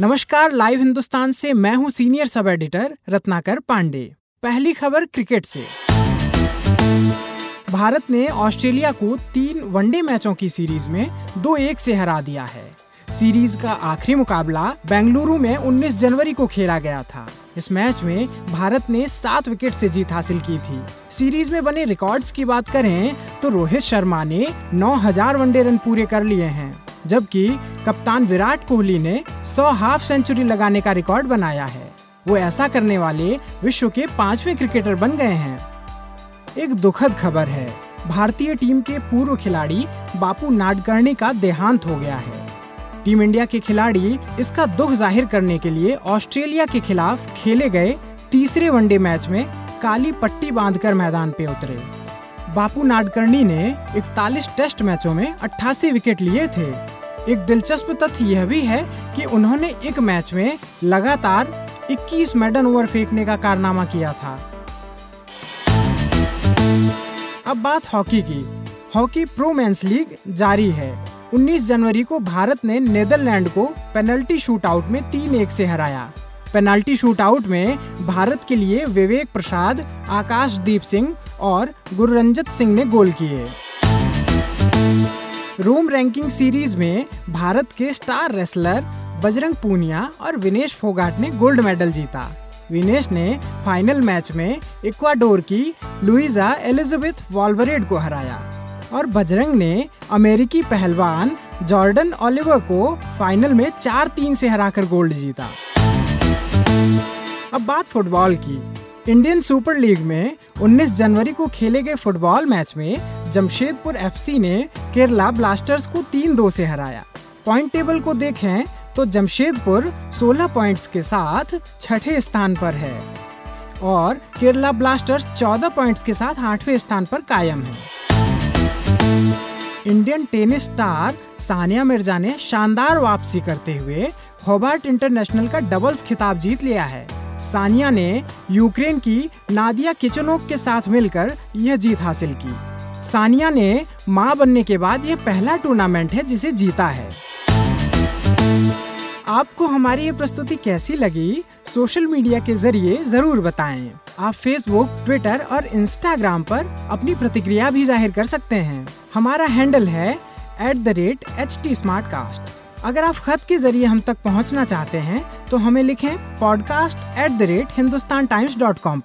नमस्कार, लाइव हिंदुस्तान से मैं हूँ senior sub editor Ratnakar Pandey. पहली खबर क्रिकेट से। भारत ने ऑस्ट्रेलिया को तीन वनडे मैचों की सीरीज़ में दो एक से हरा दिया है। सीरीज़ का आखिरी मुकाबला बेंगलुरु में 19 जनवरी को खेला गया था। इस मैच में भारत ने सात विकेट से जीत हासिल की थी। सीरीज़ में बने रिकॉर्ड्स की बात करें तो रोहित शर्मा ने 9000 वनडे रन पूरे कर लिए हैं, जबकि कप्तान विराट कोहली ने 100 हाफ़ सेंचुरी लगाने का रिकॉर्ड बनाया है। वो ऐसा करने वाले विश्व के पाँचवें क्रिकेटर बन गए हैं। एक दुखद खबर है, भारतीय टीम के पूर्व खिलाड़ी बापू नाडकर्णी का देहांत हो गया है। टीम इंडिया के खिलाड़ी इसका दुख ज़ाहिर करने के लिए ऑस्ट्रेलिया के खिलाफ खेले गए तीसरे वनडे मैच में काली पट्टी बांधकर मैदान पे उतरे। बापू नाडकर्णी ने 41 टेस्ट मैचों में 88 विकेट लिए थे। एक दिलचस्प तथ्य यह भी है कि उन्होंने एक मैच में लगातार 21 मेडन ओवर फेंकने का कारनामा किया था। अब बात हॉकी की। हॉकी प्रो मेंस लीग जारी है। 19 जनवरी को भारत ने नेदरलैंड को पेनल्टी शूटआउट में तीन एक से हराया। पेनल्टी शूटआउट में भारत के लिए विवेक प्रसाद आकाशदीप सिंह और गुररंजत सिंह ने गोल किए। रोम रैंकिंग सीरीज़ में भारत के स्टार रेसलर बजरंग पूनिया और विनेश फोगाट ने गोल्ड मेडल जीता। विनेश ने फाइनल मैच में इक्वाडोर की लुइजा एलिजाबेथ वॉल्वरेड को हराया। और बजरंग ने अमेरिकी पहलवान जॉर्डन ओलिवर को फाइनल में चार तीन से हराकर गोल्ड जीता। अब बात फुटबॉल की। इंडियन सुपर लीग में 19 जनवरी को खेले गए फुटबॉल मैच में जमशेदपुर एफसी ने केरला ब्लास्टर्स को तीन दो से हराया। पॉइंट टेबल को देखें तो जमशेदपुर 16 पॉइंट्स के साथ छठे स्थान पर है और केरला ब्लास्टर्स 14 पॉइंट्स के साथ आठवें स्थान पर कायम है। Indian tennis star Sania Mirza ने शानदार वापसी करते हुए होबार्ट इंटरनेशनल का डबल्स खिताब जीत लिया है। सानिया ने यूक्रेन की नादिया किचनोक के साथ मिलकर यह जीत हासिल की। सानिया ने माँ बनने के बाद यह पहला टूर्नामेंट है जिसे जीता है। आपको हमारी ये प्रस्तुति कैसी लगी, सोशल मीडिया के ज़रिए ज़रूर बताएँ। आप फेसबुक ट्विटर और इंस्टाग्राम पर अपनी प्रतिक्रिया भी ज़ाहिर कर सकते हैं। हमारा हैंडल है at the rate H T अगर आप खत के ज़रिए हम तक पहुँचना चाहते हैं तो हमें लिखें podcast at the rate Hindustan Times dot com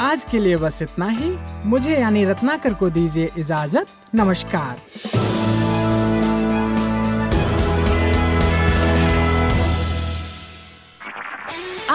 आज के लिए बस इतना ही। मुझे यानी रत्नाकर को दीजिए इजाज़त। नमस्कार।